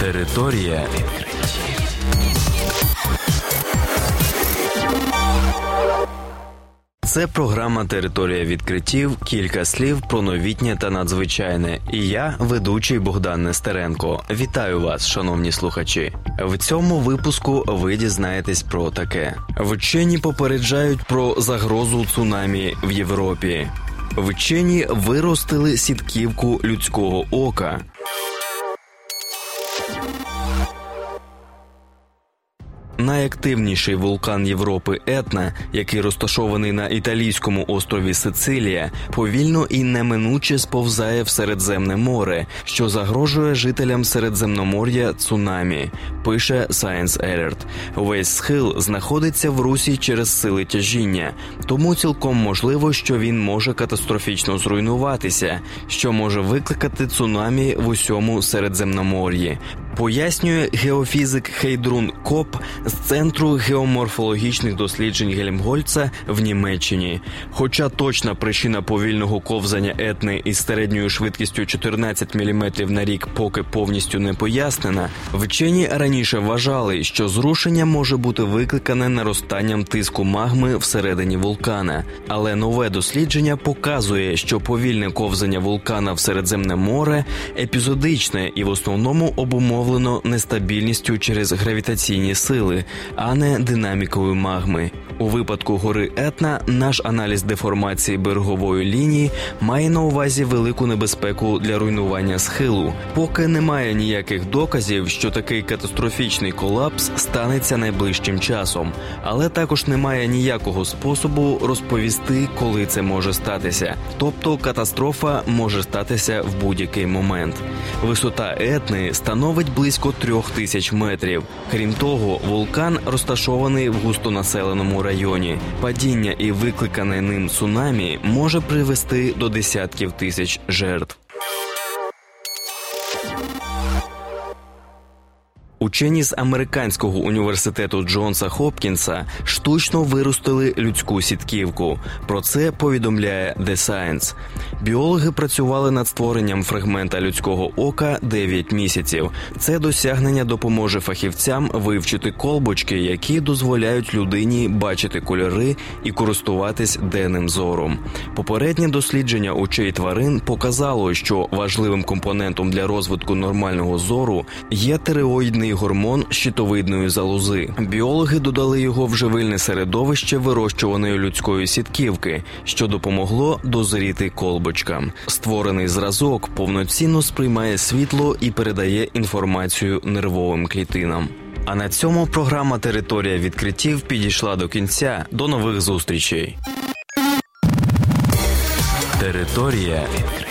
Територія відкриттів. Це програма Територія відкриттів. Кілька слів про новітнє та надзвичайне. І я, ведучий Богдан Нестеренко. Вітаю вас, шановні слухачі. В цьому випуску ви дізнаєтесь про таке: вчені попереджають про загрозу цунамі в Європі. Вчені виростили сітківку людського ока. Thank you. Найактивніший вулкан Європи Етна, який розташований на італійському острові Сицилія, повільно і неминуче сповзає в Середземне море, що загрожує жителям Середземномор'я цунамі. Пише Science Alert. Весь схил знаходиться в русі через сили тяжіння, тому цілком можливо, що він може катастрофічно зруйнуватися, що може викликати цунамі в усьому Середземномор'ї. Пояснює геофізик Хейдрун Коп з центру геоморфологічних досліджень Гельмгольца в Німеччині. Хоча точна причина повільного ковзання етни із середньою швидкістю 14 мм на рік поки повністю не пояснена, вчені раніше вважали, що зрушення може бути викликане наростанням тиску магми всередині вулкана. Але нове дослідження показує, що повільне ковзання вулкана в Середземне море епізодичне і в основному обумовлено нестабільністю через гравітаційні сили а не динамікою магми. У випадку гори Етна наш аналіз деформації берегової лінії має на увазі велику небезпеку для руйнування схилу, поки немає ніяких доказів, що такий катастрофічний колапс станеться найближчим часом, але також немає ніякого способу розповісти, коли це може статися. Тобто катастрофа може статися в будь-який момент. Висота етни становить близько трьох тисяч метрів. Крім того, вулкан розташований в густонаселеному районі. Падіння і викликане ним цунамі може привести до десятків тисяч жертв. Учені з американського університету Джонса Хопкінса штучно виростили людську сітківку. Про це повідомляє The Science. Біологи працювали над створенням фрагмента людського ока 9 місяців. Це досягнення допоможе фахівцям вивчити колбочки, які дозволяють людині бачити кольори і користуватись денним зором. Попереднє дослідження очей тварин показало, що важливим компонентом для розвитку нормального зору є тиреоїдний гормон щитовидної залози. Біологи додали його в живильне середовище вирощуваної людської сітківки, що допомогло дозріти колбочкам. Створений зразок повноцінно сприймає світло і передає інформацію нервовим клітинам. А на цьому програма Територія відкриттів підійшла до кінця. До нових зустрічей. Територія відкриттів.